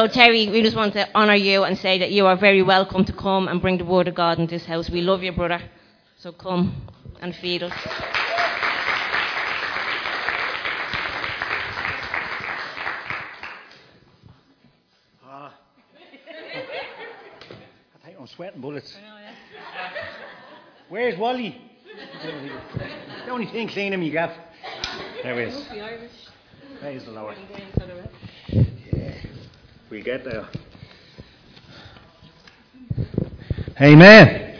So, Terry, we just want to honour you and say that you are very welcome to come and bring the Word of God in this house. We love you, brother. So, come and feed us. Ah. I think I'm sweating bullets. Where's Wally? the only thing clean in me gaff. There he is. Praise the Lord. We get there. Amen.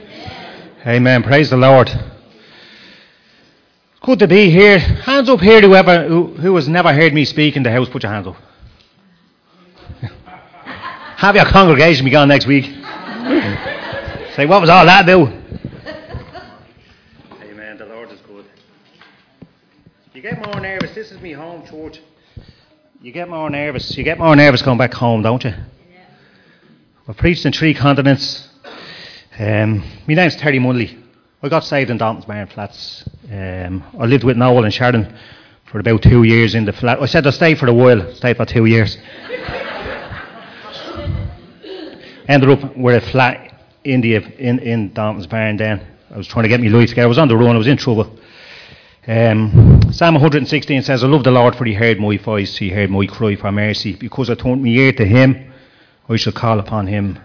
Amen. Praise the Lord. Good to be here. Hands up here, whoever who, who has never heard me speak in the house. Put your hands up. Have your congregation be gone next week. Say, what was all that about? Amen. The Lord is good. You get more nervous. This is me home church. You get more nervous. You get more nervous going back home, don't you? Yeah. We've preached in three continents. Um, my name's Terry Munnelly. I got saved in Dolphin's Barn Flats. Um, I lived with Noel and Sharon for about two years in the flat. I said I'd stay for a while, stayed for two years. Ended up with a flat in, the, in, in Dolphin's Barn then. I was trying to get my life together. I was on the run, I was in trouble. Um, Psalm 116 says, I love the Lord for he heard my voice, he heard my cry for mercy. Because I turned my ear to him, I shall call upon him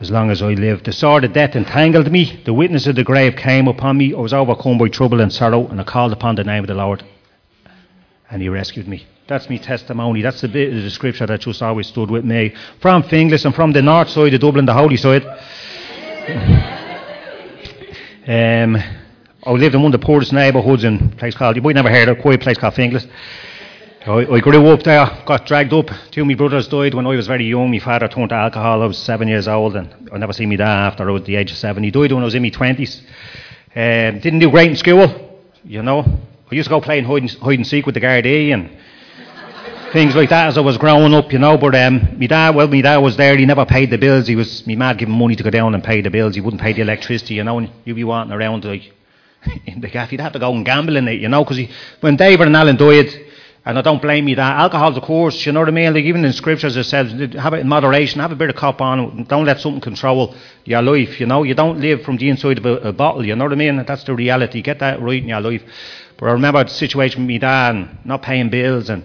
as long as I live. The sword of death entangled me, the witness of the grave came upon me. I was overcome by trouble and sorrow, and I called upon the name of the Lord, and he rescued me. That's my testimony. That's the bit of the scripture that just always stood with me. From Finglas and from the north side of Dublin, the holy side. um, I lived in one of the poorest neighbourhoods in a place called, you might never heard of a quiet place called Finglas. I, I grew up there, got dragged up. Two of my brothers died when I was very young. My father turned to alcohol. I was seven years old, and I never seen my dad after I was the age of seven. He died when I was in my twenties. Um, didn't do great in school, you know. I used to go playing hide and, hide and seek with the Gardaí and things like that as I was growing up, you know. But um, my dad, well, my dad was there. He never paid the bills. He was, my mad giving money to go down and pay the bills. He wouldn't pay the electricity, you know. And you'd be wanting around like in the gaff. You'd have to go and gamble in it, you know. Because when David and Alan died, and I don't blame you that. Alcohol's a course, you know what I mean? Like even in scriptures it says, have it in moderation, have a bit of cop on, don't let something control your life, you know? You don't live from the inside of a, a bottle, you know what I mean? That's the reality. Get that right in your life. But I remember the situation with my dad and not paying bills and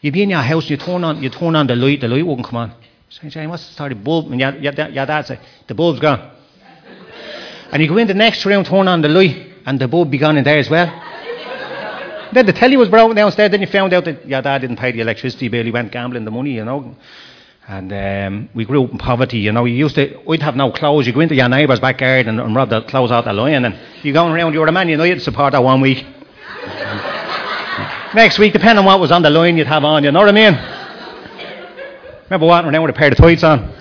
you'd be in your house and you turn on you turn on the light, the light wouldn't come on. Say, Jane, what's the story? Bulb and your, your, your dad say, the bulb's gone. And you go in the next room, turn on the light, and the bulb be gone in there as well. Then the telly was broken downstairs. Then you found out that your dad didn't pay the electricity bill. He went gambling the money, you know. And um, we grew up in poverty, you know. You used to, we'd have no clothes. You go into your neighbour's backyard and, and rob the clothes out the line, and you going around. You were a man, you know. You'd support that one week. Next week, depending on what was on the line, you'd have on. You know what I mean? Remember walking around with a pair of tights on?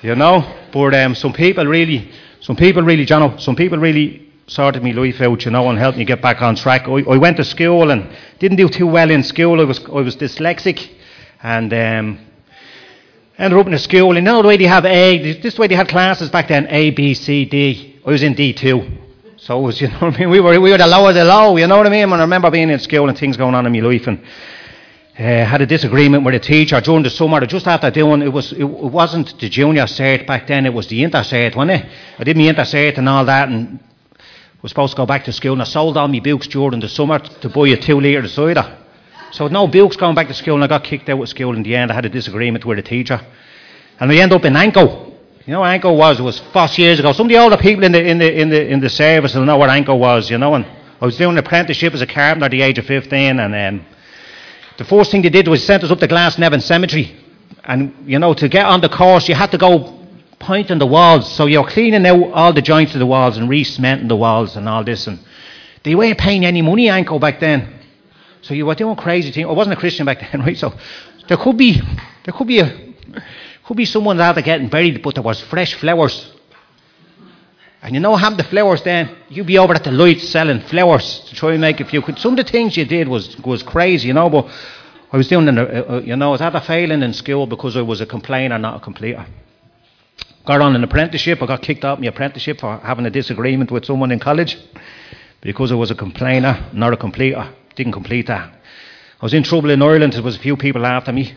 you know. But um, some people really, some people really, John, some people really sorted my life out, you know, and helped me get back on track. I, I, went to school and didn't do too well in school. I was I was dyslexic, and um, ended up in a school. And know the way they have A, this way they had classes back then: A, B, C, D. I was in D two, so it was you know what I mean. We were we were the low of the low, you know what I mean. And I remember being in school and things going on in my life and. Uh, had a disagreement with a teacher during the summer. Just after doing it was it, it wasn't the junior cert back then. It was the inter cert, wasn't it? I did my inter cert and all that, and was supposed to go back to school and I sold all my books during the summer to buy a two litre cider. So no books going back to school and I got kicked out of school in the end. I had a disagreement with a teacher. And we end up in Anco. You know Anco was? It was four years ago. Some of the older people in the, in the, in the, in the service will know what Anco was, you know. And I was doing an apprenticeship as a carpenter at the age of 15 and um, the first thing they did was sent us up to Glasnevin Cemetery. And, you know, to get on the course, you had to go pointing the walls. So you're cleaning out all the joints of the walls and re-cementing the walls and all this. And they weren't paying any money, Anco, back then. So you were doing crazy things. I wasn't a Christian back then, right? So there could be, there could be a, could be someone out there getting buried, but there was fresh flowers. And you know how the flowers then? You'd be over at the lights selling flowers to try and make a few. quid. Some of the things you did was was crazy, you know. But I was doing, a, you know, I was a failing in school because I was a complainer, not a completer got on an apprenticeship. I got kicked out of my apprenticeship for having a disagreement with someone in college because I was a complainer, not a completer. Didn't complete that. I was in trouble in Ireland. There was a few people after me,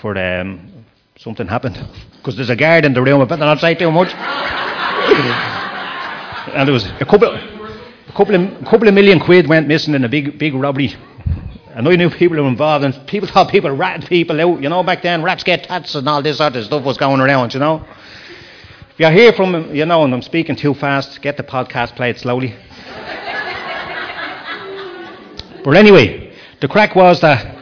for um, something happened. Because there's a guard in the room, I better not say too much. And there was a couple, a couple of, a couple of million quid went missing in a big, big robbery. And I knew people were involved, and people thought people ratted people out. You know, back then, rats get tats and all this sort of stuff was going around, you know. If you hear from, you know, and I'm speaking too fast, get the podcast played slowly. but anyway, the crack was that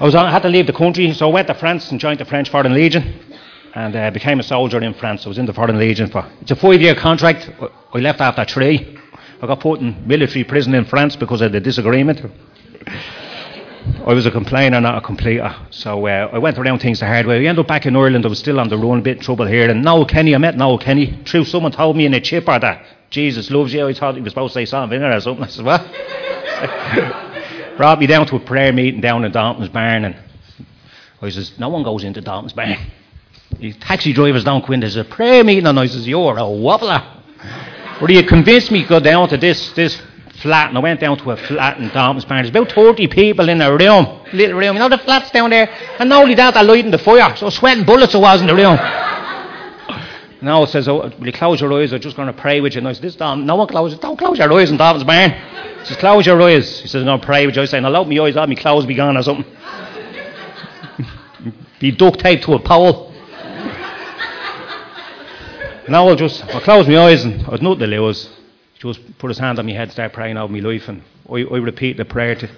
I was on, had to leave the country, so I went to France and joined the French Foreign Legion and uh, became a soldier in France. I was in the Foreign Legion for it's a five-year contract. I left after three. I got put in military prison in France because of the disagreement. I was a complainer, not a completer. So uh, I went around things the hard way. I ended up back in Ireland. I was still on the run, a bit in trouble here. And Noel Kenny, I met Noel Kenny. True, someone told me in a chipper that Jesus loves you. I thought he was supposed to say something in or something. I said, what? brought me down to a prayer meeting down in Dolphin's Barn, and I says, no one goes into Dolphin's Barn. The taxi drivers don't. There's a prayer meeting, and I says, you're a wobbler. But he convinced me to go down to this this flat, and I went down to a flat in Dolphin's Barn. There's about 30 people in a room, little room. You know the flats down there? And not only that, they're lighting the fire. So sweating bullets I was in the room. Now it says, oh, will you close your eyes? I'm just going to pray with you. And I said, this Dom, no one closes. Don't close your eyes in Dolphin's Barn. He says, close your eyes. He says, I'm going to pray with you. I say, I'll open my eyes, I'll my clothes be gone or something. be duct taped to a pole. Now I'll just, I'll close my eyes and I'd nothing to lose. Just put his hand on my head, start praying over my life. And I, I repeat the prayer to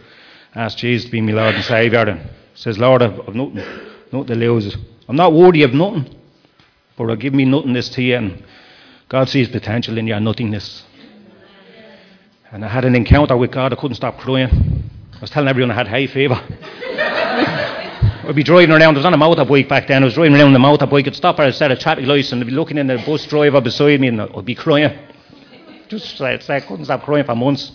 ask Jesus to be my Lord and Saviour. And says, Lord, I've, I've nothing, nothing to lose. I'm not worthy of nothing. But I'll give me nothingness to you, and God sees potential in your nothingness. And I had an encounter with God, I couldn't stop crying. I was telling everyone I had hay fever. I'd be driving around, I was on a motorbike back then, I was driving around the motorbike, I'd stop at a set of traffic lights and I'd be looking in the bus driver beside me and I'd be crying. Just I couldn't stop crying for months.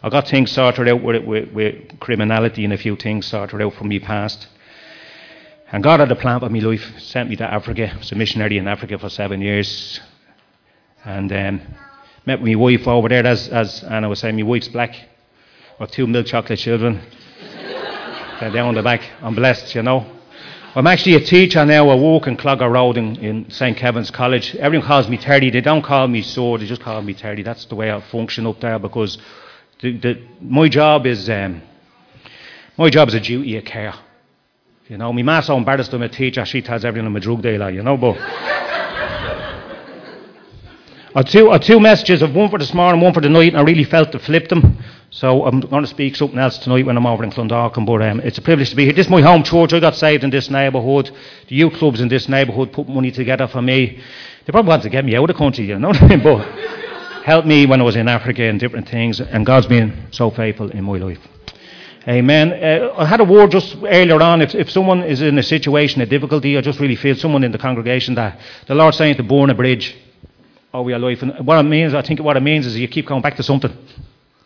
I got things sorted out with, with, with criminality and a few things sorted out from my past. And God had a plan for my life, sent me to Africa. I was a missionary in Africa for seven years. And um, met my wife over there, as, as Anna was saying, my wife's black. With two milk chocolate children. They're down the back. I'm blessed, you know. I'm actually a teacher now. I work in Clogher Road in, in St. Kevin's College. Everyone calls me Terry. They don't call me so, they just call me Terry. That's the way I function up there because the, the, my job is um, my job is a duty of care. You know, my ma's so embarrassed I'm a teacher, she tells everyone I'm a drug dealer, you know, but. I two, I two messages, of one for this morning, and one for the night, and I really felt to flip them. So I'm going to speak something else tonight when I'm over in Clondalkin, but um, it's a privilege to be here. This is my home church. I got saved in this neighbourhood. The youth clubs in this neighbourhood put money together for me. They probably wanted to get me out of the country, you know what I mean? But helped me when I was in Africa and different things, and God's been so faithful in my life. Amen. Uh, I had a word just earlier on. If, if someone is in a situation of difficulty, I just really feel someone in the congregation that the Lord's saying to burn a bridge Oh, over your life. And what it means, I think what it means is you keep going back to something.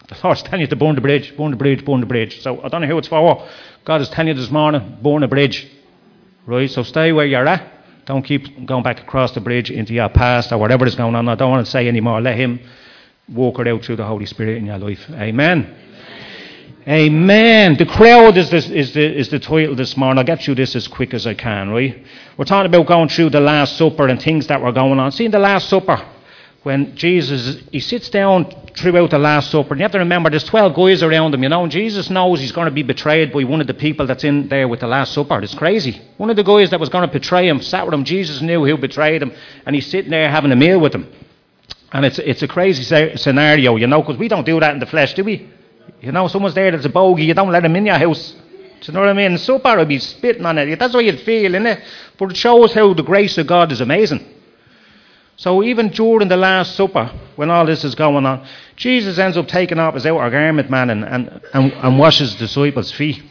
The Lord's telling you to burn the bridge, burn the bridge, burn the bridge. So I don't know who it's for. God is telling you this morning, burn a bridge. Right? So stay where you're at. Don't keep going back across the bridge into your past or whatever is going on. I don't want to say anymore. Let Him walk it out through the Holy Spirit in your life. Amen. Amen. The crowd is, is, the, is the title this morning. I'll get through this as quick as I can, right? We're talking about going through the Last Supper and things that were going on. See, in the Last Supper, when Jesus, he sits down throughout the Last Supper, and you have to remember there's 12 guys around him, you know, and Jesus knows he's going to be betrayed by one of the people that's in there with the Last Supper. It's crazy. One of the guys that was going to betray him sat with him. Jesus knew who betrayed him, and he's sitting there having a meal with him. And it's, it's a crazy scenario, you know, because we don't do that in the flesh, do we? You know, someone's there that's a bogey, you don't let him in your house. Do you know what I mean? Far, I'd be spitting on it. That's what you'd feel, innit? But it shows how the grace of God is amazing. So even during the Last Supper, when all this is going on, Jesus ends up taking off his outer garment, man, and, and, and, and washes the disciples' feet.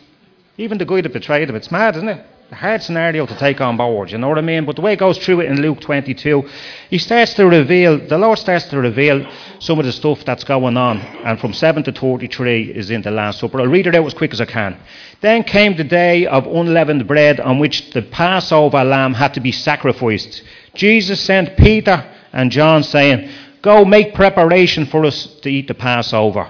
Even the guy that betrayed him. It's mad, isn't it? a hard scenario to take on board, you know what I mean? But the way it goes through it in Luke 22, he starts to reveal, the Lord starts to reveal some of the stuff that's going on. And from 7 to 33 is in the Last Supper. I'll read it out as quick as I can. Then came the day of unleavened bread on which the Passover lamb had to be sacrificed. Jesus sent Peter and John saying, Go make preparation for us to eat the Passover.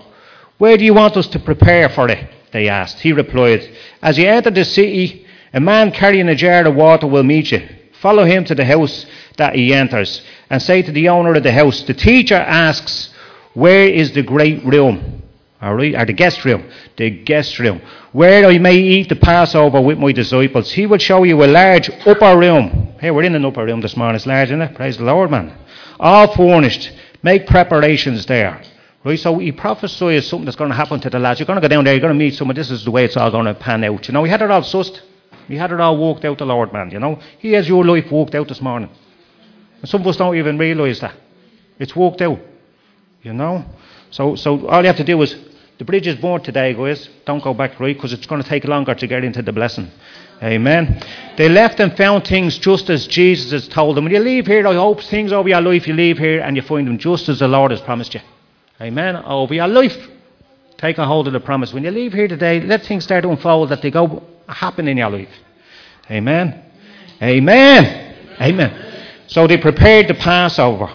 Where do you want us to prepare for it? They asked. He replied, As you enter the city, A man carrying a jar of water will meet you. Follow him to the house that he enters, and say to the owner of the house, The teacher asks, Where is the great room? Right, or the guest room, the guest room, where I may eat the Passover with my disciples. He will show you a large upper room. Hey, we're in an upper room this morning. It's large, isn't it? Praise the Lord, man. All furnished. Make preparations there. Right, so he prophesies something that's going to happen to the lads. You're going to go down there, you're going to meet someone. This is the way it's all going to pan out. You know, we had it all sussed. We had it all worked out, the Lord, man. You know, He has your life worked out this morning. And some of us don't even realise that. It's worked out. You know? So, so all you have to do is, the bridge is born today, guys. Don't go back, right? Because it's going to take longer to get into the blessing. Amen. They left and found things just as Jesus has told them. When you leave here, I hope things over your life, you leave here and you find them just as the Lord has promised you. Amen. Over your life. Take a hold of the promise. When you leave here today, let things start to unfold that they go happen in your life. Amen. Amen. Amen. So they prepared the Passover.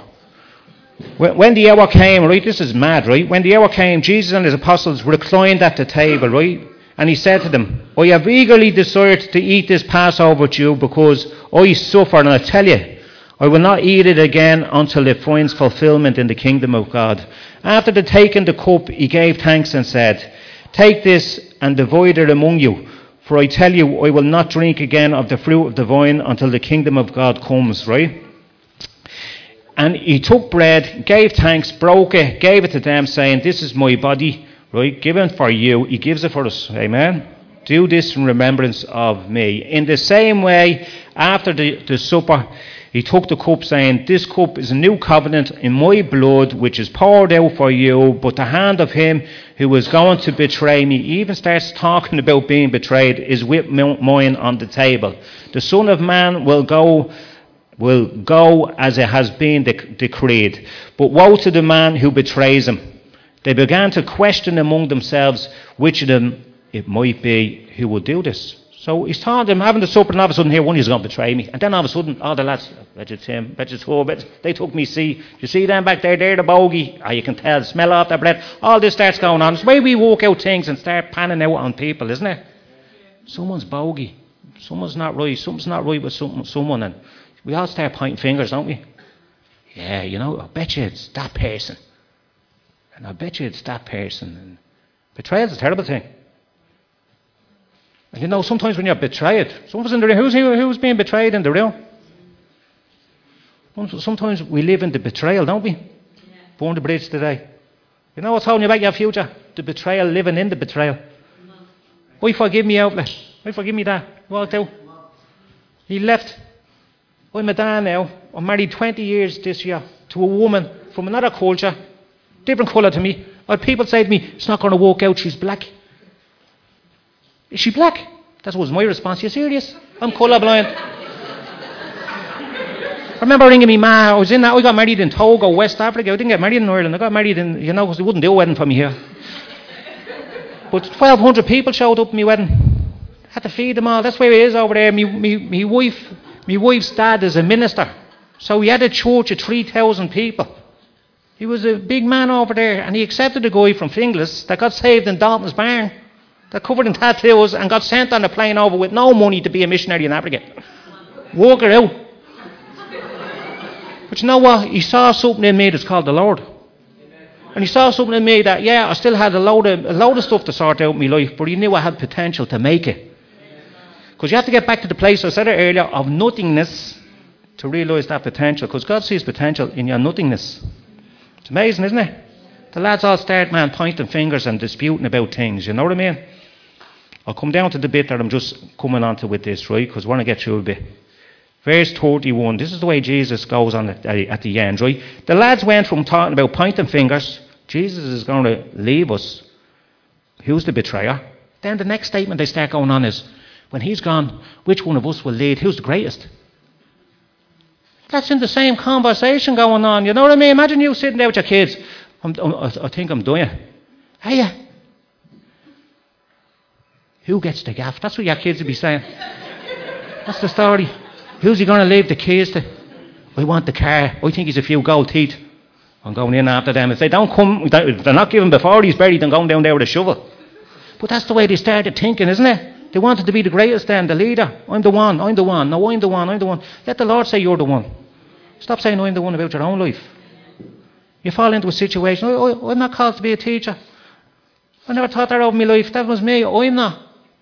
When the hour came, right, this is mad, right? When the hour came, Jesus and his apostles reclined at the table, right? And he said to them, I have eagerly desired to eat this Passover with you because I suffer, and I tell you, I will not eat it again until it finds fulfillment in the kingdom of God. After the taking the cup, he gave thanks and said, Take this and divide it among you. For I tell you, I will not drink again of the fruit of the vine until the kingdom of God comes, right? And he took bread, gave thanks, broke it, gave it to them, saying, This is my body, right? Given for you. He gives it for us. Amen. Do this in remembrance of me. In the same way, after the, the supper, he took the cup, saying, This cup is a new covenant in my blood, which is poured out for you. But the hand of him who is going to betray me even starts talking about being betrayed is with mine on the table. The Son of Man will go. Will go as it has been decreed. But woe to the man who betrays him. They began to question among themselves which of them it might be who would do this. So he's telling them, having the supper, and all of a sudden, here, one is going to betray me. And then all of a sudden, all the lads, bet him, bet they took me see. You see them back there, they're the bogey. Oh, you can tell, smell off their breath. All this starts going on. It's the way we walk out things and start panning out on people, isn't it? Someone's bogey. Someone's not right. Something's not right with some, someone. And we all start pointing fingers, don't we? Yeah, you know, I bet you it's that person. And I bet you it's that person. And betrayal's a terrible thing. And you know, sometimes when you're betrayed, someone's in the who's, who's being betrayed in the room? Sometimes we live in the betrayal, don't we? Yeah. Born the bridge today. You know what's holding you back your future? The betrayal, living in the betrayal. Why forgive me outlet? Why forgive me that? Walked out. He left. I'm a dad now. I'm married 20 years this year to a woman from another culture, different colour to me. But people say to me, it's not going to work out, she's black. Is she black? That was my response. You serious? I'm colourblind. I remember ringing me ma. I was in that. I got married in Togo, West Africa. I didn't get married in Ireland. I got married in, you know, because they wouldn't do a wedding for me here. But 1,200 people showed up at my wedding. Had to feed them all. That's where it is over there. Me, me, me wife, me wife's dad is a minister. So he had a church of 3,000 people. He was a big man over there, and he accepted a guy from Finglas that got saved in Dolphin's barn. They're covered in tattoos and got sent on a plane over with no money to be a missionary in Africa. Walk her out. But you know what? He saw something in me that's called the Lord. And he saw something in me that, yeah, I still had a load of, a load of stuff to sort out in my life, but he knew I had potential to make it. Because you have to get back to the place I said earlier of nothingness to realise that potential. Because God sees potential in your nothingness. It's amazing, isn't it? The lads all start, man, pointing fingers and disputing about things. You know what I mean? I'll come down to the bit that I'm just coming on to with this, right? Because I want to get through a bit. Verse 31. This is the way Jesus goes on at the end, right? The lads went from talking about pointing fingers. Jesus is going to leave us. Who's the betrayer? Then the next statement they start going on is, when he's gone, which one of us will lead? Who's the greatest? That's in the same conversation going on. You know what I mean? Imagine you sitting there with your kids. I'm, I'm, i think I'm doing it. Hey, who gets the gaff? That's what your kids will be saying. That's the story. Who's he going to leave the keys to? We want the car. I think he's a few gold teeth. I'm going in after them. If they don't come, if they're not given before he's buried, I'm going down there with a shovel. But that's the way they started thinking, isn't it? They wanted to be the greatest then, the leader. I'm the one, I'm the one, no, I'm the one, I'm the one. Let the Lord say you're the one. Stop saying I'm the one about your own life. You fall into a situation, oh, oh, I, am not called to be a teacher. I never thought that over my life. That was me. I'm not.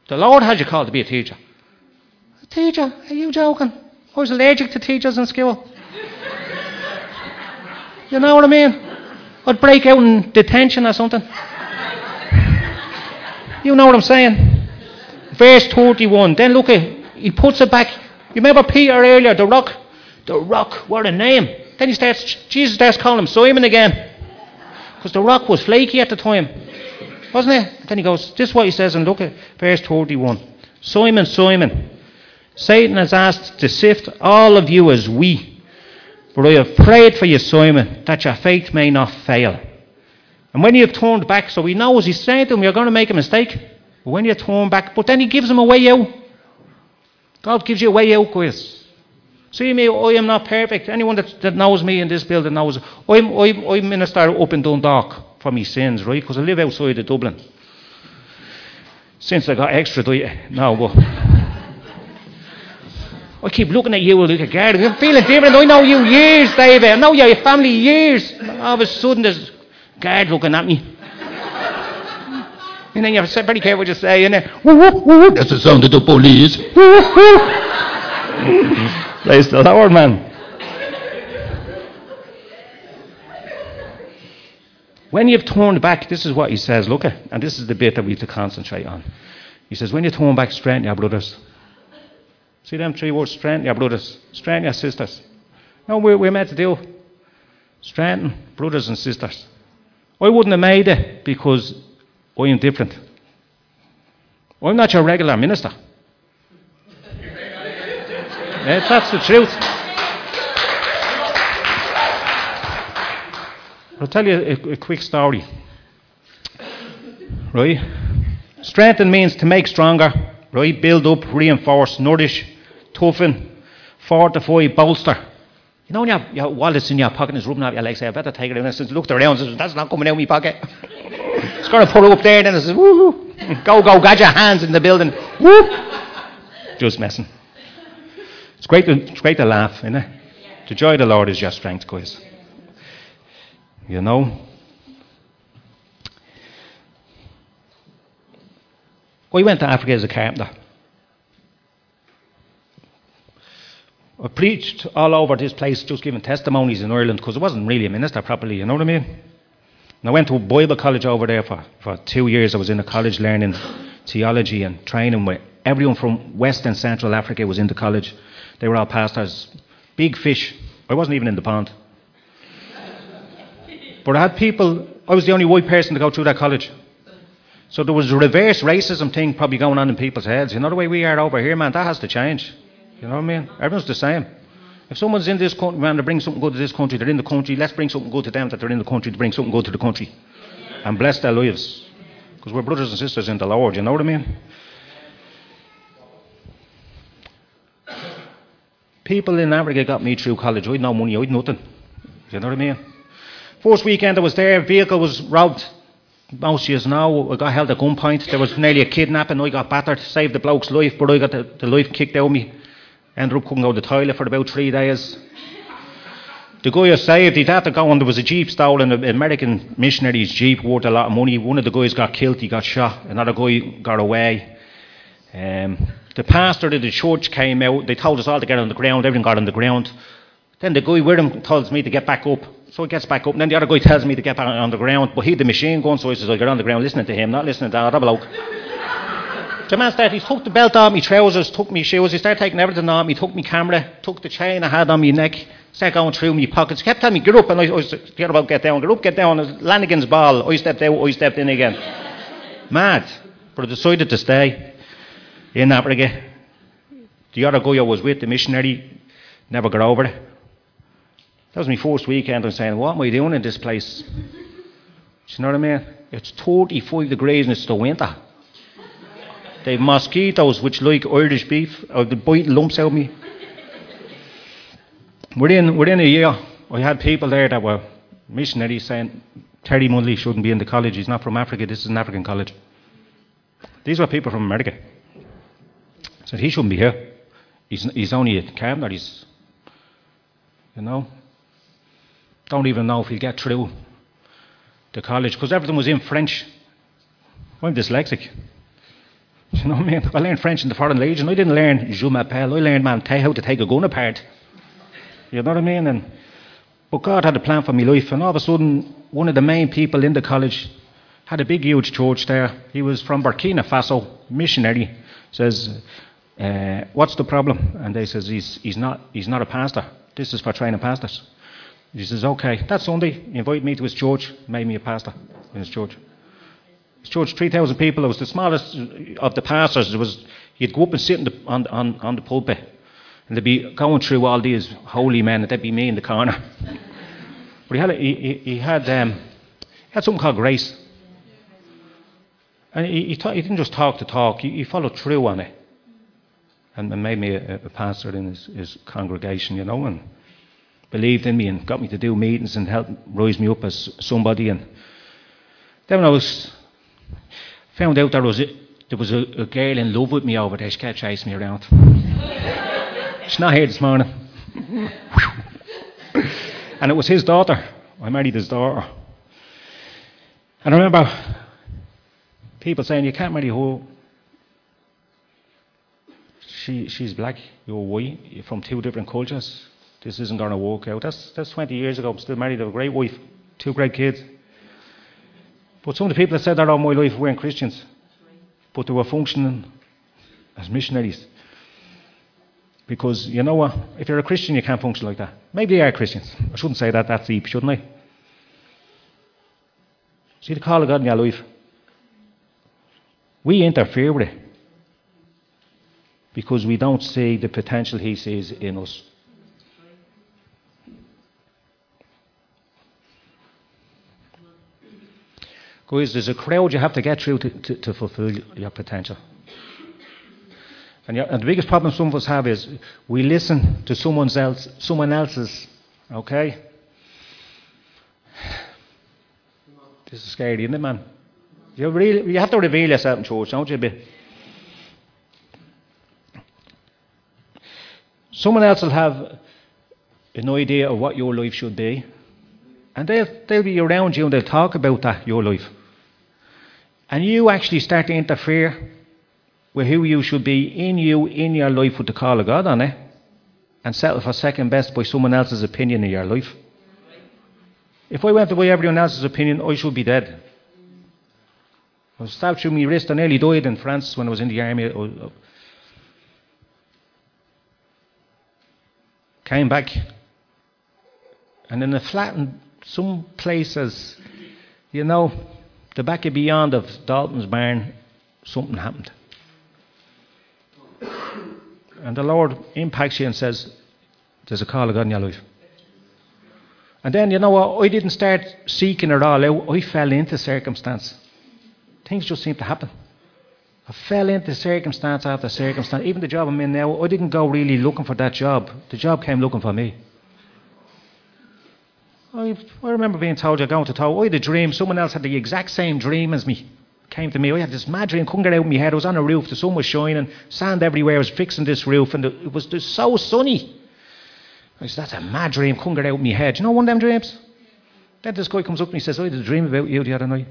The Lord has you called to be a teacher. A teacher? Are you joking? I was allergic to teachers in school. you know what I mean? I'd break out in detention or something. you know what I'm saying? Verse 31. Then look at he puts it back. You remember Peter earlier, the rock? The rock, what a name. Then he starts, Jesus starts calling him Simon again. Because the rock was flaky at the time. Wasn't it? Then he goes, this is what he says, and look at verse 31. Simon, Simon, Satan has asked to sift all of you as wheat. But I have prayed for you, Simon, that your faith may not fail. And when you have turned back, so he knows he's saying to him, You're going to make a mistake. When you turn back, but then he gives him a way out. God gives you a way out, guys. See me, I am not perfect. Anyone that, that knows me in this building knows I'm, I'm, I'm minister up in Dundalk for my sins, right? Because I live outside of Dublin. Since I got extra, do you? Eh, no, but. I keep looking at you like a guard. I'm feeling different. I know you years, David. I know your family years. All of a sudden, there's a looking at me. And then you have to be very careful what you say. And then, that's the sound of the police. Praise the Lord, man. When you've turned back, this is what he says, look at, and this is the bit that we have to concentrate on. He says, when you turn back, strengthen your brothers. See them three words, strengthen your brothers, strengthen your sisters. No, we're, we're meant to do. Strengthen brothers and sisters. I wouldn't have made it because I am different. I'm not your regular minister. Yes, eh, that's the truth. I'll tell you a, a quick story. Right? Strengthen means to make stronger, right? Build up, reinforce, nourish, toughen, fortify, bolster. You know when your, your wallet's in your pocket and it's rubbing off your legs, I better take it in. And since looked around and says, That's not coming out of my pocket. it's going to pull up there then it says, Woo! Go, go, got your hands in the building. Woo! Just messing. It's great to, it's great to laugh, isn't it? The joy of the Lord is your strength, guys. You know? I went to Africa as a carpenter. I preached all over this place, just giving testimonies in Ireland, because I wasn't really a minister properly, you know what I mean? And I went to Bible college over there for, for two years. I was in a college learning theology and training with everyone from West and Central Africa was in the college. They were all pastors. Big fish. I wasn't even in the pond. But I had people, I was the only white person to go through that college. So there was a reverse racism thing probably going on in people's heads. You know the way we are over here, man? That has to change. You know what I mean? Everyone's the same. If someone's in this country, man, to bring something good to this country, they're in the country, let's bring something good to them that they're in the country to bring something good to the country. And bless their lives. Because we're brothers and sisters in the Lord, you know what I mean? People in Africa got me through college. I had no money, I had nothing. You know what I mean? First weekend I was there, vehicle was robbed. Most years now, I got held at gunpoint. There was nearly a kidnapping. I got battered, saved the bloke's life, but I got the, the life kicked out of me. Ended up couldn't go to the toilet for about three days. The guy I saved, he'd had to go on. There was a jeep stolen, an American missionary's jeep worth a lot of money. One of the guys got killed, he got shot. Another guy got away. Um, the pastor of the church came out. They told us all to get on the ground. Everyone got on the ground. Then the guy with him tells me to get back up. So he gets back up. And then the other guy tells me to get back on the ground. But he had the machine gun, so he says, I get on the ground listening to him, not listening to that bloke. The man started, he took the belt off me trousers, took me shoes, he started taking everything off me, took me camera, took the chain I had on my neck, started going through my pockets, kept telling me, get up, and I, I was, get about, get down, get up, get down, Lanigan's ball, I stepped out, I stepped in again. Mad. But I decided to stay in Africa. The other guy I was with, the missionary, never got over it. That was my first weekend. I'm saying, what am I doing in this place? Do you know what I mean? It's 35 degrees and it's the winter. They've mosquitoes which like Irish beef, uh, or the bite lumps out of me. Within, within a year, I had people there that were missionaries saying, Terry Munnelly shouldn't be in the college. He's not from Africa. This is an African college. These were people from America. said he shouldn't be here. He's, he's only a carpenter. He's, you know, don't even know if he'll get through the college because everything was in French. I'm dyslexic. You know what I mean? I learned French in the Foreign Legion. I didn't learn Je m'appelle. I learned, man, how to take a gun apart. You know what I mean? And, but God had a plan for my life, and all of a sudden, one of the main people in the college had a big, huge church there. He was from Burkina Faso, missionary. Says, uh, "What's the problem?" And they says, "He's he's not he's not a pastor. This is for training pastors." He says, "Okay." That Sunday, he invited me to his church, made me a pastor in his church. Church, three thousand people. It was the smallest of the pastors. It was he'd go up and sit the, on on on the pulpit, and they'd be going through all these holy men, and there'd be me in the corner. But he had he, he had um, he had something called grace. And he, he, ta- he didn't just talk to talk, he, he followed through on it. And, and made me a, a pastor in his, his congregation, you know, and believed in me and got me to do meetings and helped raise me up as somebody. And then when I was found out there was a, there was a, a girl in love with me over there, she kept chasing me around. She's not here this morning. and it was his daughter. I married his daughter. And I remember people saying, You can't marry her. She, she's black, you're white, you're from two different cultures. This isn't going to work out. That's, that's 20 years ago. I'm still married, have a great wife, two great kids. But some of the people that said that all my life weren't Christians, but they were functioning as missionaries. Because you know what? If you're a Christian, you can't function like that. Maybe they are Christians. I shouldn't say that. That's deep, shouldn't I? See the call of God in your life. We interfere with it because we don't see the potential He sees in us. Guys, there's a crowd you have to get through to, to, to fulfill your potential. And, and, the biggest problem some of us have is we listen to someone else, someone else's, okay? This is scary, isn't it, man? You, really, you have to reveal yourself in church, don't you? Be? Someone else will have an idea of what your life should be, and they'll, they'll be around you and they'll talk about that, your life. And you actually start to interfere with who you should be in you, in your life, with the call of God on it, and settle for second best by someone else's opinion in your life. If I went by everyone else's opinion, I should be dead. I was stabbed through my wrist. I nearly died in France when I was in the army. I came back, and in a flat in some places, you know, the back of beyond of Dolphin's barn, something happened. And the Lord impacts you and says, There's a call of God in your life. And then, you know what? I didn't start seeking it all out. I fell into circumstance. Things just seemed to happen. I fell into circumstance after circumstance. Even the job I'm in now, I didn't go really looking for that job. The job came looking for me. I, I remember being told you're going to tow. I had a dream. Someone else had the exact same dream as me. Came to me. I had this mad dream. Couldn't get out of my head. I was on a roof. The sun was shining. Sand everywhere. I was fixing this roof, and it was just so sunny. I said, "That's a mad dream. Couldn't get out of my head." You know one of them dreams? Then this guy comes up and he says, "I had a dream about you the other night.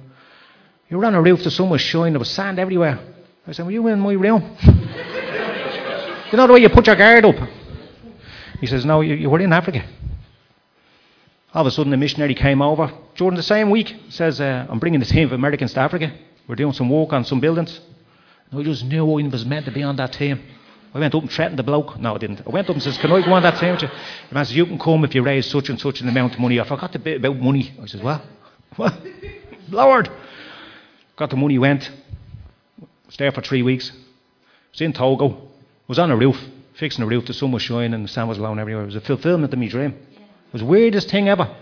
You were on a roof. The sun was shining. There was sand everywhere." I said, "Were you in my room?" you know the way you put your guard up. He says, "No, you, you were in Africa." All of a sudden, a missionary came over during the same week. Says, uh, "I'm bringing a team of Americans to Africa. We're doing some work on some buildings." And I just knew I was meant to be on that team. I went up and threatened the bloke. No, I didn't. I went up and says, "Can I go on that team with you?" The man says, "You can come if you raise such and such an amount of money." I forgot the bit about money. I says, "What? What? Lord!" Got the money. Went. Was there for three weeks. Was in Togo. Was on a roof, fixing a roof. The sun was shining and the sand was blowing everywhere. It was a fulfillment of my dream. It was the weirdest thing ever.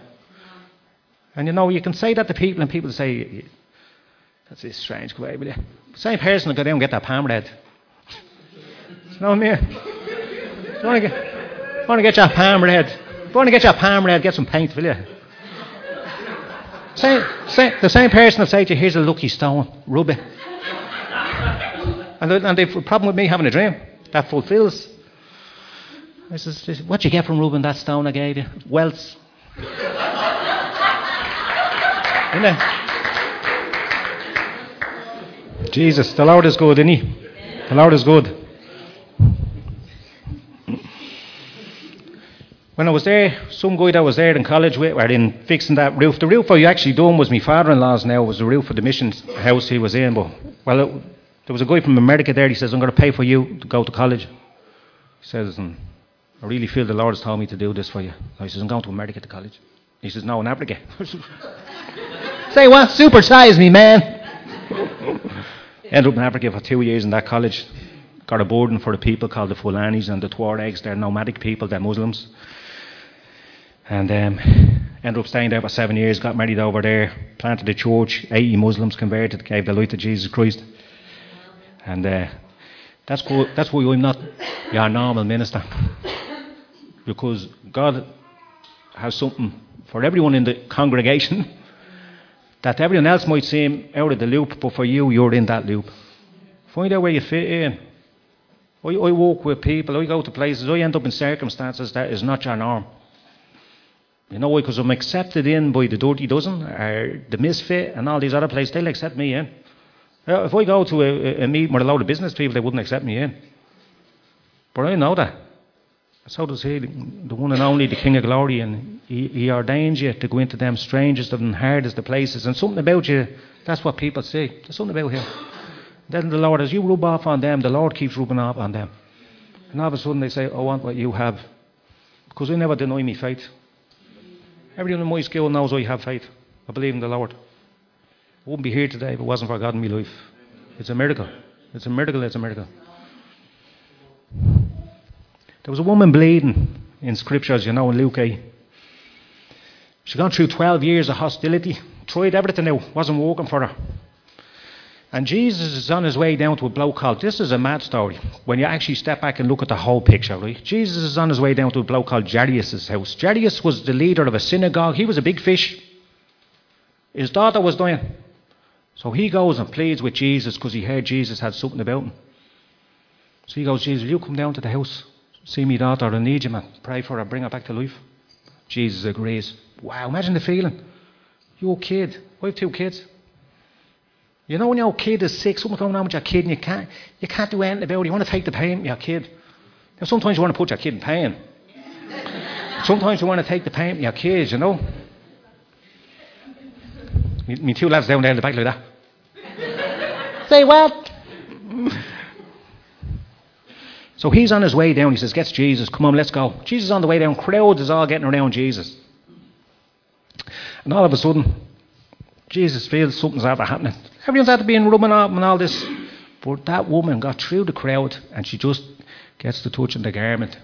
And you know, you can say that to people, and people say, "That's a strange way." But the same person will go down and get that palm. You know what I? You want to get, want to get your palm head? You want to get your palm head? Get some paint, will you? Same, same, the same person will say to you, "Here's a lucky stone. Rub it." And, the, and they've problem with me having a dream. that fulfills. I says, what you get from Reuben that stone I gave you? Wealth. Isn't it? Jesus, the Lord is good, isn't he? The Lord is good. When I was there, some guy that was there in college with, were in fixing that roof. The roof I actually done was my father-in-law's now, was the roof of the mission house he was in. But, well, it, there was a guy from America there, he says, I'm going to pay for you to go to college. He says, and I really feel the Lord has told me to do this for you. I says, I'm going to America to college. He says, no, in Africa. Say what? Supersize me, man. Ended up in Africa for two years in that college. Got a boarding for the people called the Fulanis and the Tuaregs. They're nomadic people, they're Muslims. And um, ended up staying there for seven years, got married over there, planted a church, 80 Muslims converted, gave their life to Jesus Christ. And uh, that's, cool. that's why I'm not your normal minister. Because God has something for everyone in the congregation that everyone else might seem out of the loop, but for you, you're in that loop. Find out where you fit in. I, I walk with people, I go to places, I end up in circumstances that is not your norm. You know why? Because I'm accepted in by the dirty dozen, or the misfit, and all these other places. They'll accept me in. If I go to a, a meeting with a load of business people, they wouldn't accept me in. But I know that. So does he, the one and only, the King of Glory, and he, he ordains you to go into them strangest and hardest of places. And something about you, that's what people say. There's something about him. Then the Lord, as you rub off on them, the Lord keeps rubbing off on them. And all of a sudden they say, oh, I want what you have. Because I never deny me faith. Everyone in my school knows I have faith. I believe in the Lord. I wouldn't be here today if it wasn't for God in my life. It's a miracle. It's a miracle. It's a miracle. There was a woman bleeding in Scripture, as you know, in Luke 8. She'd gone through 12 years of hostility, tried everything out, wasn't working for her. And Jesus is on his way down to a bloke called, this is a mad story, when you actually step back and look at the whole picture, right? Jesus is on his way down to a bloke called Jairus' house. Jairus was the leader of a synagogue, he was a big fish. His daughter was dying. So he goes and pleads with Jesus because he heard Jesus had something about him. So he goes, Jesus, will you come down to the house? See me daughter, I need you, man. Pray for her, bring her back to life. Jesus agrees. Wow, imagine the feeling. You're a kid. I have two kids. You know when your kid is sick, something's going on with your kid and you can't, you can't do anything about it. You want to take the pain from your kid. Now, sometimes you want to put your kid in pain. sometimes you want to take the pain from your kids, you know. Me, me two lads down there in the back like that. Say what? So he's on his way down. He says, Gets Jesus. Come on, let's go. Jesus is on the way down. Crowds is all getting around Jesus. And all of a sudden, Jesus feels something's after happening. Everyone's after being rubbing up and all this. But that woman got through the crowd and she just gets the touch on the garment.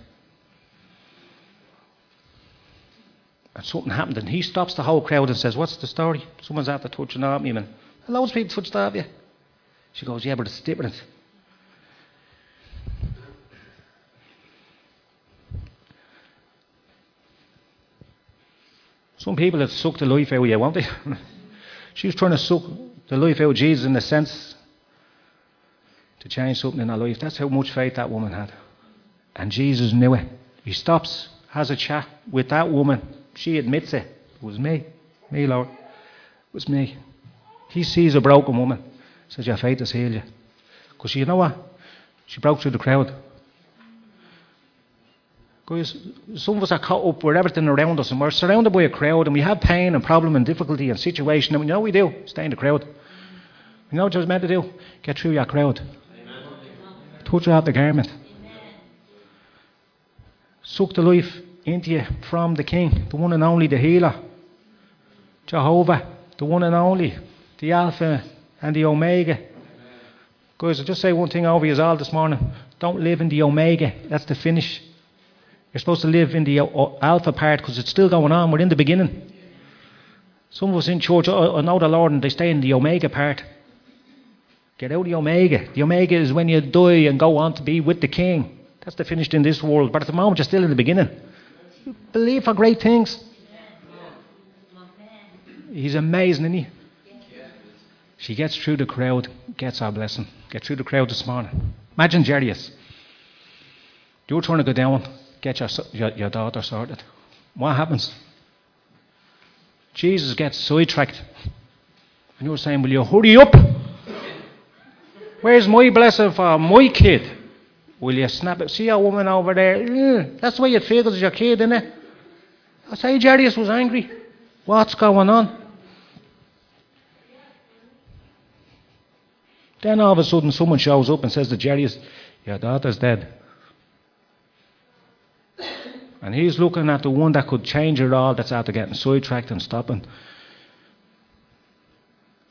And something happened and he stops the whole crowd and says, What's the story? Someone's after touching on me, man. Loads of people touched on you. She goes, Yeah, but it's different. Some people have sucked the life out of you, won't they? she was trying to suck the life out of Jesus in a sense to change something in her life. That's how much faith that woman had. And Jesus knew it. He stops, has a chat with that woman. She admits it. It was me. Me, Lord. It was me. He sees a broken woman. Says, Your faith has healed you. Because you know what? She broke through the crowd. Guys, some of us are caught up with everything around us and we're surrounded by a crowd and we have pain and problem and difficulty and situation and we know we do. Stay in the crowd. You know what you're meant to do? Get through your crowd. Amen. Touch out the garment. Amen. Suck the life into you from the King, the one and only, the healer. Jehovah, the one and only, the Alpha and the Omega. Guys, I'll just say one thing over you all this morning. Don't live in the Omega. That's the finish. You're supposed to live in the alpha part because it's still going on. We're in the beginning. Some of us in church I know the Lord and they stay in the omega part. Get out of the omega. The omega is when you die and go on to be with the King. That's the finished in this world. But at the moment, you're still in the beginning. Believe for great things. He's amazing, isn't he? She gets through the crowd, gets our blessing. Get through the crowd this morning. Imagine Jairus. You're trying to go down, get your, your, your daughter sorted. What happens? Jesus gets sidetracked. And you're saying, Will you hurry up? Where's my blessing for my kid? Will you snap it? See a woman over there? Mm, that's way it feels your kid, isn't it? I say Jairus was angry. What's going on? Then all of a sudden someone shows up and says to Jairus, Your daughter's dead. And he's looking at the one that could change it all that's after getting sidetracked and stopping.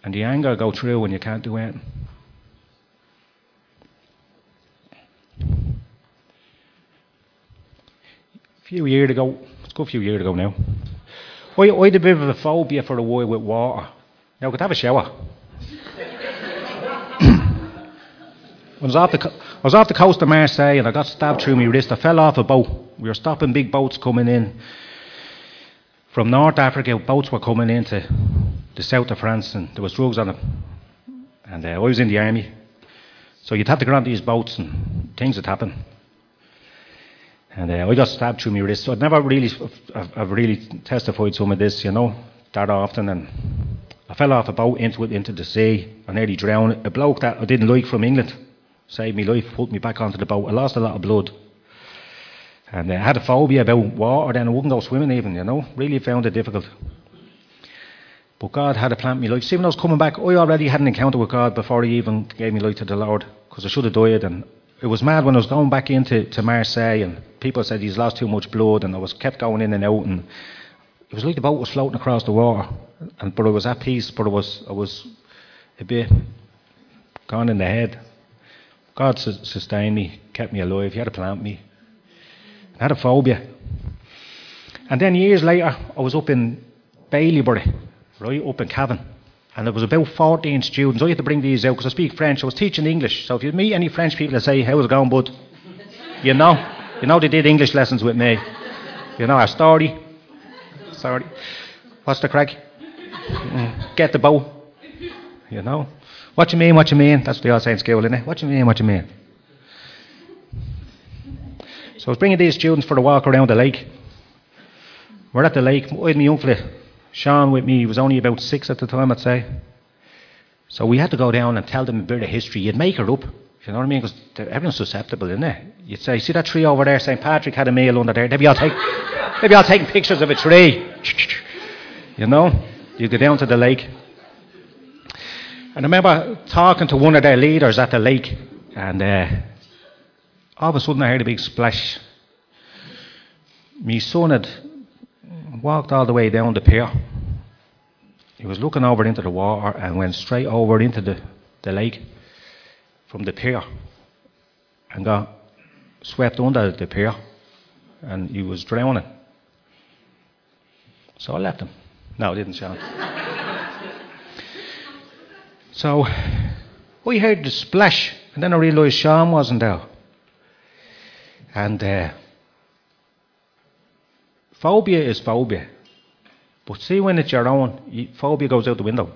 And the anger go through when you can't do anything. A few years ago, it's a good few years ago now, I, I had a bit of a phobia for a while with water. Now, I could have a shower. I was, off the, I was off the coast of Marseille and I got stabbed through my wrist. I fell off a boat. We were stopping big boats coming in from North Africa. Boats were coming into the south of France and there was drugs on them. And uh, I was in the army. So you'd have to get on these boats and things would happen. And uh, I got stabbed through my wrist. So I'd never really, I've, I've really testified some of this, you know, that often. And I fell off a boat into into the sea. I nearly drowned. A bloke that I didn't like from England saved my life, pulled me back onto the boat. I lost a lot of blood. And I had a phobia about water, then I wouldn't go swimming even, you know. Really found it difficult. But God had a plan for me life. See, when I was coming back, I already had an encounter with God before He even gave me life to the Lord, because I should have died. And it was mad when I was going back into to Marseille, and people said he's lost too much blood, and I was kept going in and out, and it was like the boat was floating across the water. And but I was at peace, but I was I was a bit gone in the head. God sus- sustained me, kept me alive. He had to plant me. I had a phobia. And then years later, I was up in Bailieborough, right, up in Cavan. And there was about 14 students. I had to bring these out because I speak French. I was teaching English. So if you meet any French people that say, how's it going, bud? You know. You know they did English lessons with me. You know our story. Sorry. What's the crack? Get the bow. You know. What you mean, what you mean? That's what they all say in school, isn't it? What you mean, what you mean? So I was bringing these students for a walk around the lake. We're at the lake. Had my young Sean, with me. He was only about six at the time, I'd say. So we had to go down and tell them a bit of history. You'd make it up. You know what I mean? Because everyone's susceptible, isn't it? You'd say, see that tree over there? St. Patrick had a meal under there. They'd be all, take, they'd be all taking pictures of a tree. You know? You'd go down to the lake. And I remember talking to one of their leaders at the lake, and uh, all of a sudden I heard a big splash. My son had walked all the way down the pier. He was looking over into the water and went straight over into the, the lake from the pier and got swept under the pier and he was drowning. So I left him. No, I didn't, Sean. So we heard the splash and then I realised Sean wasn't there. And uh, phobia is phobia. But see, when it's your own, phobia goes out the window.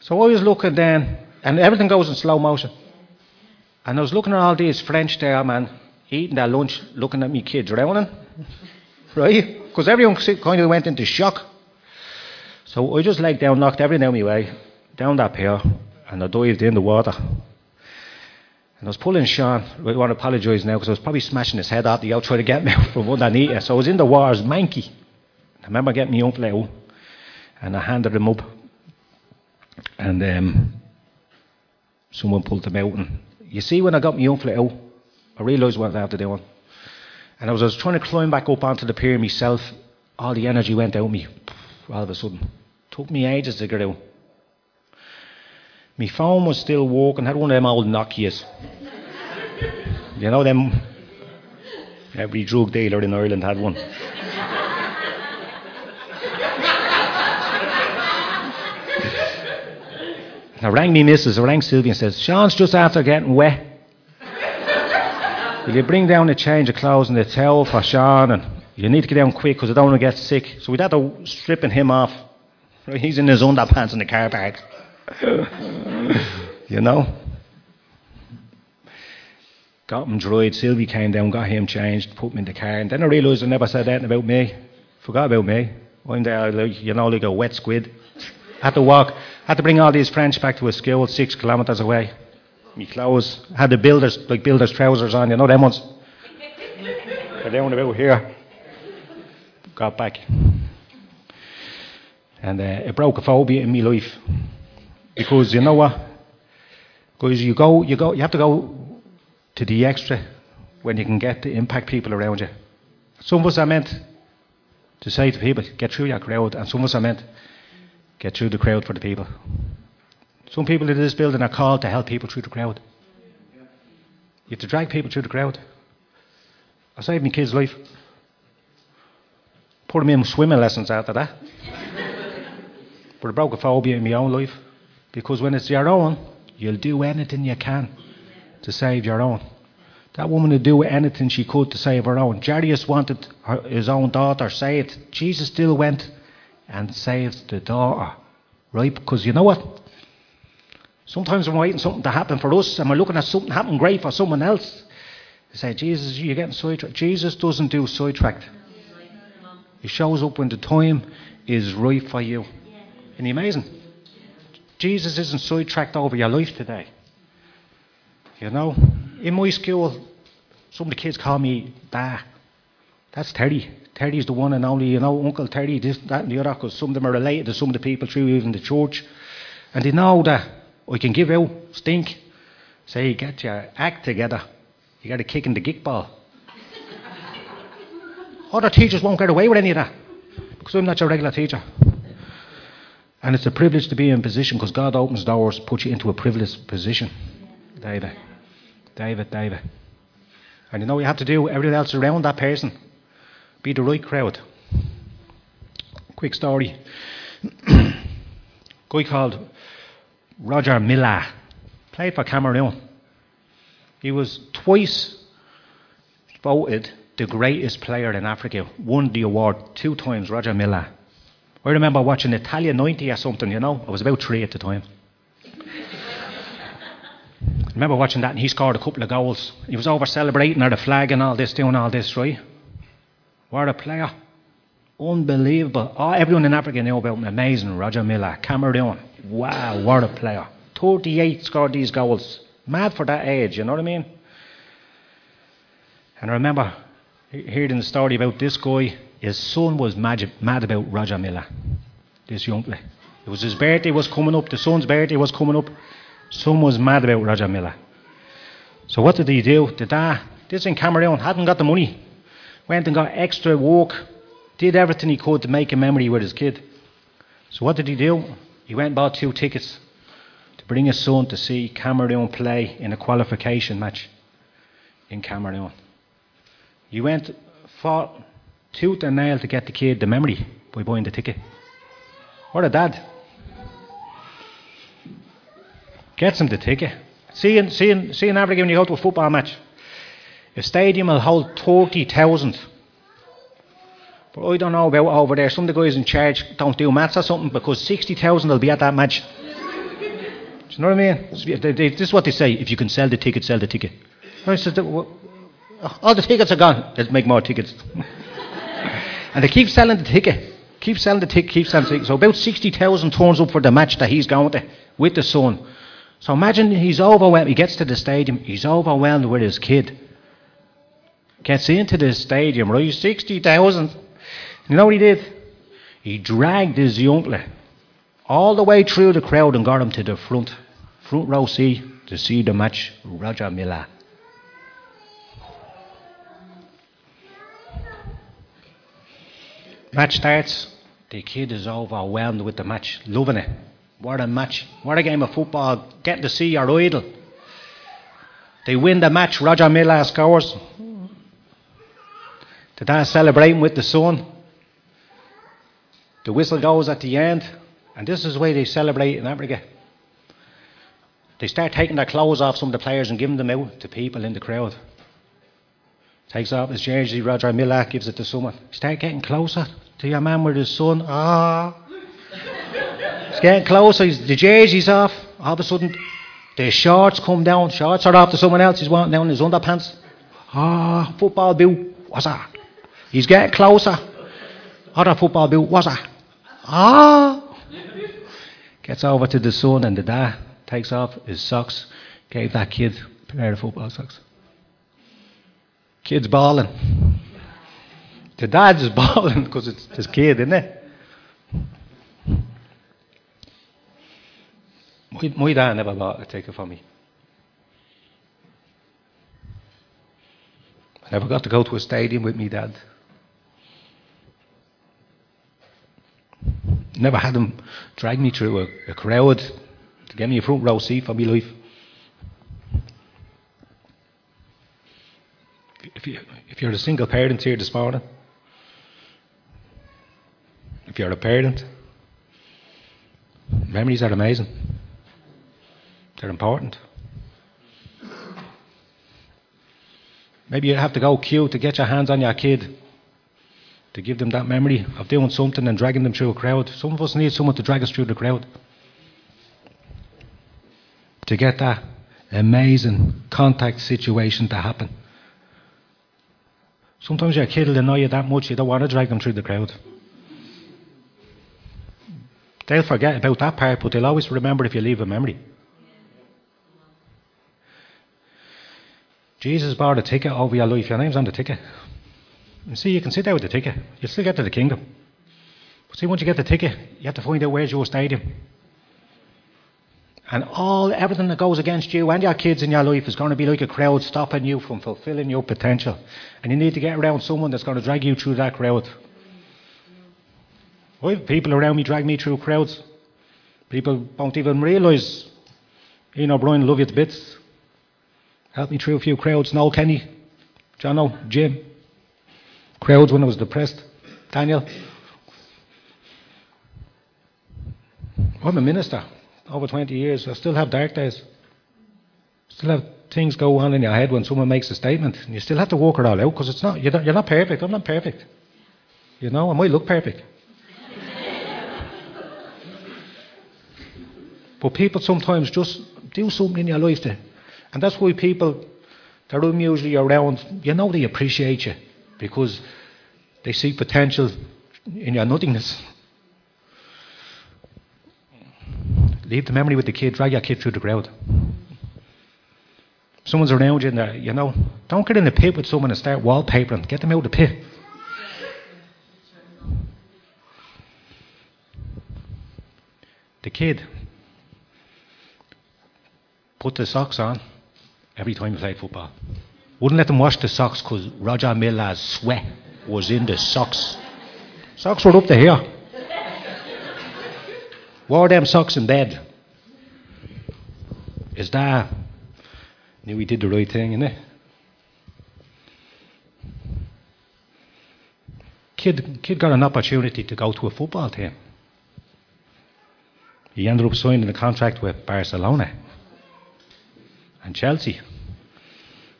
So I was looking then, and everything goes in slow motion. And I was looking at all these French there, man, eating their lunch, looking at me kids drowning. right? Because everyone kind of went into shock. So I just laid down, knocked everything out of my way, down that pier, and I dived in the water. And I was pulling Sean. I want to apologise now because I was probably smashing his head out the out trying to get me out from underneath. So I was in the water, I was manky. I remember getting my uncle out and I handed him up. And um, someone pulled him out. And you see, when I got my uncle out, I realised what I had to do. And as I was trying to climb back up onto the pier myself, all the energy went out of me all of a sudden. Took me ages to get out. My phone was still working, had one of them old Nokias. you know them every drug dealer in Ireland had one. I rang me missus, I rang Sylvia and says, Sean's just after getting wet. Will you bring down a change of clothes and a towel for Sean? And you need to get down quick because I don't want to get sick. So we'd have to stripping him off. He's in his underpants in the car park. you know? got him dried. Sylvie came down, got him changed, put him in the car. And then I realised I never said anything about me. Forgot about me. I'm there, like, you know, like a wet squid. Had to walk, had to bring all these French back to a school six kilometres away. Me clothes, had the builders, like builders' trousers on, you know them ones. They're down about here. Got back. And uh, it broke a phobia in my life. Because you know what? Because you go, you go, you have to go to the extra when you can get to impact people around you. Some of us are meant to say to people, get through your crowd, and some of us are meant get through the crowd for the people. Some people in this building are called to help people through the crowd. You have to drag people through the crowd. I saved my kid's life. Put him in swimming lessons after that. but I broke a phobia in my own life. Because when it's your own, you'll do anything you can to save your own. That woman would do anything she could to save her own. Jairus wanted her, his own daughter saved. Jesus still went and saved the daughter. Right? Because you know what? Sometimes we're waiting something to happen for us and we're looking at something happen great for someone else. You say, Jesus, you're getting sidetracked. Jesus doesn't do sidetracked. He shows up when the time is right for you. Isn't he amazing? Jesus isn't sidetracked over your life today. You know, in my school, some of the kids call me Bah. That's Terry. Terry's the one and only, you know, Uncle Terry, this, that, and the other, because some of them are related to some of the people through even the church. And they know that I can give out stink. Say, get your act together. You got a kick in the gick ball. Other teachers won't get away with any of that because I'm not your regular teacher. And it's a privilege to be in position because God opens doors, puts you into a privileged position. David, David, David. And you know you have to do everything else around that person. Be the right crowd. Quick story. guy called Roger Milla played for Cameroon. He was twice voted the greatest player in Africa. Won the award two times, Roger Milla. I remember watching Italia 90 or something, you know. I was about three at the time. I remember watching that and he scored a couple of goals. He was over celebrating or the flag and all this, doing all this, right? What a player. Unbelievable. Oh, everyone in Africa knew about him. Amazing. Roger Milla, Cameroon. Wow, what a player. 38 scored these goals. Mad for that age, you know what I mean? And I remember hearing the story about this guy. His son was mad, mad about Roger Milla, this young lad. It was his birthday was coming up. The son's birthday was coming up. Son was mad about Roger Milla. So what did he do? The dad, this in Cameroon, hadn't got the money. Went and got extra work. Did everything he could to make a memory with his kid. So what did he do? He went and bought two tickets to bring his son to see Cameroon play in a qualification match in Cameroon. He went, fought tooth and nail to get the kid the memory by buying the ticket. What a dad. Gets him the ticket. See in, see, in, see in Africa when you go to a football match, a stadium will hold 30,000. But I don't know about over there. Some of the guys in charge don't do maths or something because 60,000 will be at that match. Do you know what I mean? This is what they say if you can sell the ticket, sell the ticket. All the tickets are gone. Let's make more tickets. and they keep selling the ticket. Keep selling the ticket, keep selling the ticket. So about 60,000 turns up for the match that he's going to with the son. So imagine he's overwhelmed. He gets to the stadium. He's overwhelmed with his kid. Gets into the stadium, right? 60,000. You know what he did? He dragged his youngling all the way through the crowd and got him to the front, front row seat to see the match. Roger Milla. Match starts. The kid is overwhelmed with the match, loving it. What a match. What a game of football. Getting to see your idol. They win the match. Roger Milla scores. The dad celebrating with the son. The whistle goes at the end. And this is the way they celebrate in Africa. They start taking their clothes off some of the players and giving them out to people in the crowd. Takes off his jersey, Roger Milla gives it to someone. Start getting closer to your man with his son. Ah. He's getting closer, he's, the jersey's off. All of a sudden, The shorts come down. Shorts are after someone else. He's wanting down his underpants. Ah, football boot. What's that? He's getting closer. Other football boot. What's that? Ah. Gets over to the son and the dad takes off his socks. Gave that kid a pair of football socks. Kid's bawling. The dad's bawling because it's his kid, isn't it? My, my dad never bought a ticket for me. I never got to go to a stadium with me dad. Never had him drag me through a, a crowd to get me a front row seat for my life. If, you, if you're a single parent here this morning, if you're a parent, memories are amazing. They're important. Maybe you have to go queue to get your hands on your kid to give them that memory of doing something and dragging them through a crowd. Some of us need someone to drag us through the crowd to get that amazing contact situation to happen. Sometimes your kid will annoy you that much you don't want to drag them through the crowd. They'll forget about that part, but they'll always remember if you leave a memory. Jesus bought a ticket over your life. Your name's on the ticket. And see, you can sit there with the ticket. You'll still get to the kingdom. But see, once you get the ticket, you have to find out where's your stadium. And all everything that goes against you and your kids in your life is going to be like a crowd stopping you from fulfilling your potential. And you need to get around someone that's going to drag you through that crowd. People around me drag me through crowds. People don't even realise, you know, Brian, love you to bits. Help me through a few crowds. Noel Kenny, Jono, Jim. Crowds when I was depressed. Daniel. I'm a minister over 20 years. I still have dark days. Still have things go on in your head when someone makes a statement. And you still have to work it all out because it's not, you're not, you're not perfect. I'm not perfect. You know, I might look perfect. But people sometimes just do something in your life and that's why people that I'm usually around, you know they appreciate you because they see potential in your nothingness. Leave the memory with the kid, drag your kid through the crowd. Someone's around you and they're, you know, don't get in the pit with someone and start wallpapering. Get them out of the pit. The kid put the socks on every time he played football. Wouldn't let them wash the socks because Roger Milla's sweat was in the socks. Socks were up to here. Wore them socks in bed. Is that knew he did the right thing, innit? Kid, kid got an opportunity to go to a football team. He ended up signing a contract with Barcelona and Chelsea.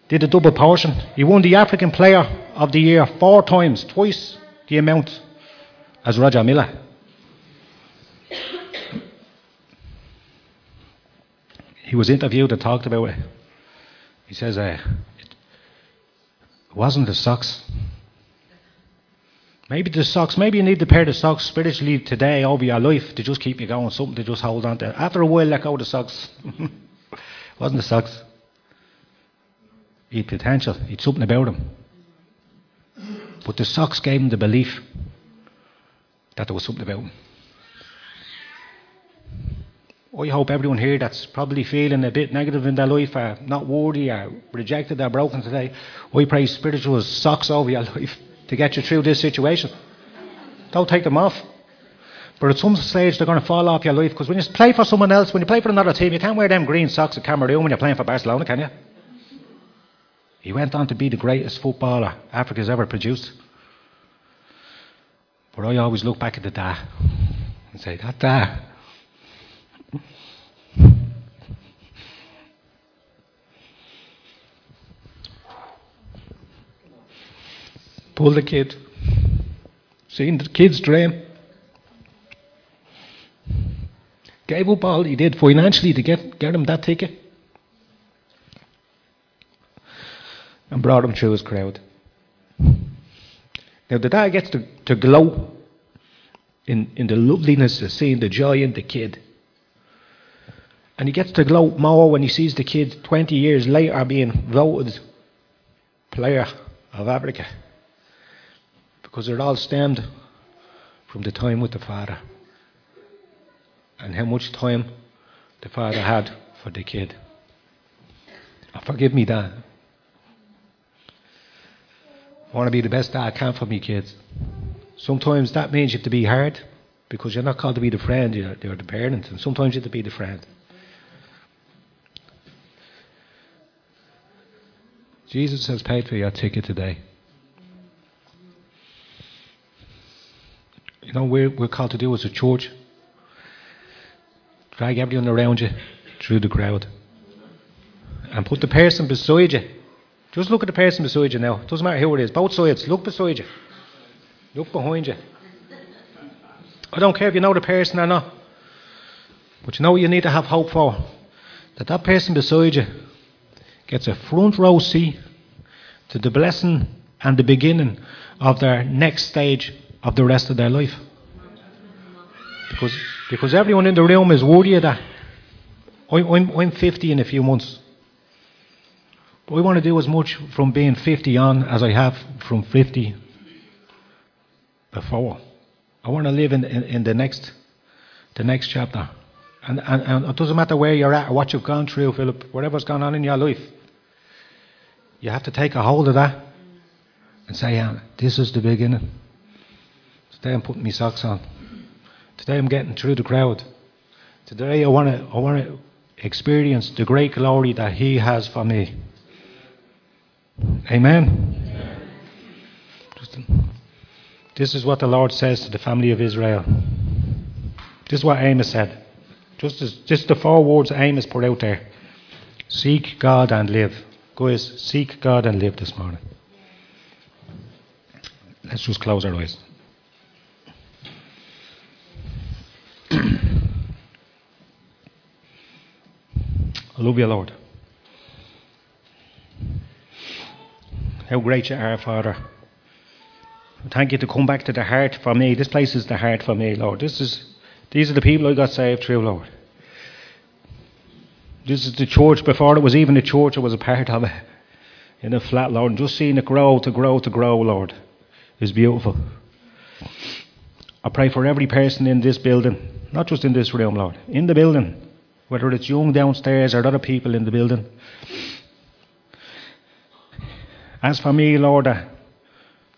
Did a double portion. He won the African Player of the Year four times, twice the amount as Roger Milla. He was interviewed and talked about it. He says, uh, it wasn't the socks. Maybe the socks, maybe you need the pair of socks spiritually today over your life to just keep you going, something to just hold on to. After a while, let go of the socks. wasn't the socks. He potential, he had something about him. But the socks gave him the belief that there was something about him. I hope everyone here that's probably feeling a bit negative in their life, or not worthy, or rejected, or broken today, I pray spiritual socks over your life to get you through this situation. Don't take them off. But at some stage, they're going to fall off your life because when you play for someone else, when you play for another team, you can't wear them green socks at Cameroon when you're playing for Barcelona, can you? He went on to be the greatest footballer Africa's ever produced. But I always look back at the dad and say, that dad. Pull the kid. Seen the kid's dream. gave up all he did financially to get, get him that ticket and brought him through his crowd. Now, the dad gets to, to glow in, in the loveliness of seeing the joy in the kid. And he gets to glow more when he sees the kid 20 years later being voted player of Africa. Because it all stemmed from the time with the father and how much time the father had for the kid. And forgive me, Dad. I want to be the best dad I can for my kids. Sometimes that means you have to be hard because you're not called to be the friend, you're, you're the parent, and sometimes you have to be the friend. Jesus has paid for your ticket today. You know, we're, we're called to do as a church drag everyone around you through the crowd and put the person beside you. Just look at the person beside you now. It Doesn't matter who it is. Both sides. Look beside you. Look behind you. I don't care if you know the person or not. But you know what you need to have hope for? That that person beside you gets a front row seat to the blessing and the beginning of their next stage of the rest of their life. Because, because everyone in the room is worthy of that. I'm, I'm 50 in a few months. But I want to do as much from being 50 on as I have from 50 before. I want to live in, in, in the next the next chapter. And, and, and it doesn't matter where you're at or what you've gone through, Philip, whatever's gone on in your life. You have to take a hold of that and say, yeah, this is the beginning. Today I'm putting my socks on. Today I'm getting through the crowd. Today I want to I want to experience the great glory that He has for me. Amen. This is what the Lord says to the family of Israel. This is what Amos said. Just as just the four words Amos put out there. Seek God and live. Guys, seek God and live this morning. Let's just close our eyes. You, Lord. How great you are, Father. Thank you to come back to the heart for me. This place is the heart for me, Lord. This is these are the people I got saved through, Lord. This is the church before it was even a church, I was a part of it. In a flat, Lord. And just seeing it grow to grow to grow, Lord, is beautiful. I pray for every person in this building, not just in this room, Lord, in the building, whether it's young downstairs or other people in the building. As for me, Lord, uh,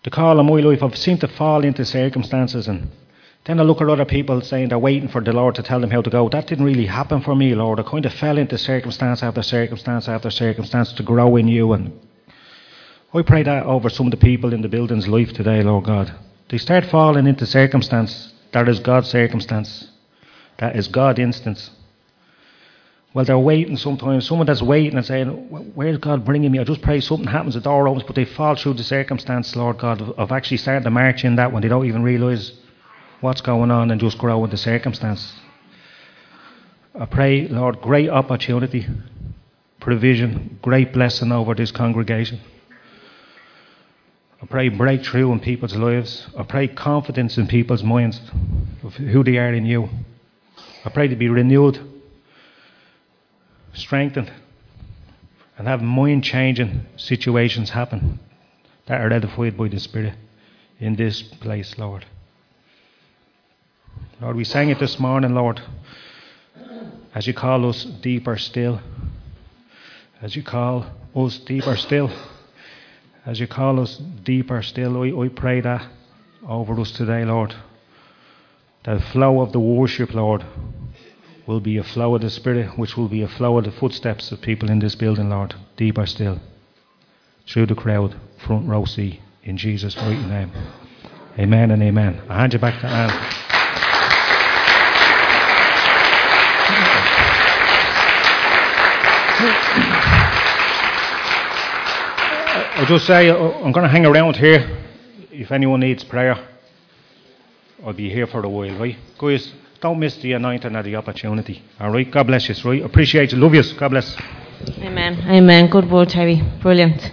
the call of my life, I've seemed to fall into circumstances and then I look at other people saying they're waiting for the Lord to tell them how to go. That didn't really happen for me, Lord. I kind of fell into circumstance after circumstance after circumstance to grow in you. And I pray that over some of the people in the building's life today, Lord God. They start falling into circumstance that is God's circumstance, that is God's instance. Well, they're waiting sometimes. Someone that's waiting and saying, Where's God bringing me? I just pray something happens, the door opens, but they fall through the circumstance, Lord God, of, actually starting to march in that when they don't even realise what's going on and just grow with the circumstance. I pray, Lord, great opportunity, provision, great blessing over this congregation. I pray breakthrough in people's lives. I pray confidence in people's minds of who they are in you. I pray to be renewed, strengthened, and have mind changing situations happen that are edified by the Spirit in this place, Lord. Lord, we sang it this morning, Lord, as you call us deeper still, as you call us deeper still, as you call us deeper still, we, we pray that over us today, Lord. The flow of the worship, Lord, will be a flow of the Spirit, which will be a flow of the footsteps of people in this building, Lord, deeper still, through the crowd, front row seat, in Jesus' mighty name. Amen and amen. I hand you back to Anne. I'll just say uh, I'm going to hang around here. If anyone needs prayer, I'll be here for a while, right? Guys, don't miss the anointing or the opportunity. All right? God bless you, right? Appreciate you. Love you. God bless. Amen. Amen. Good word, Terry. Brilliant.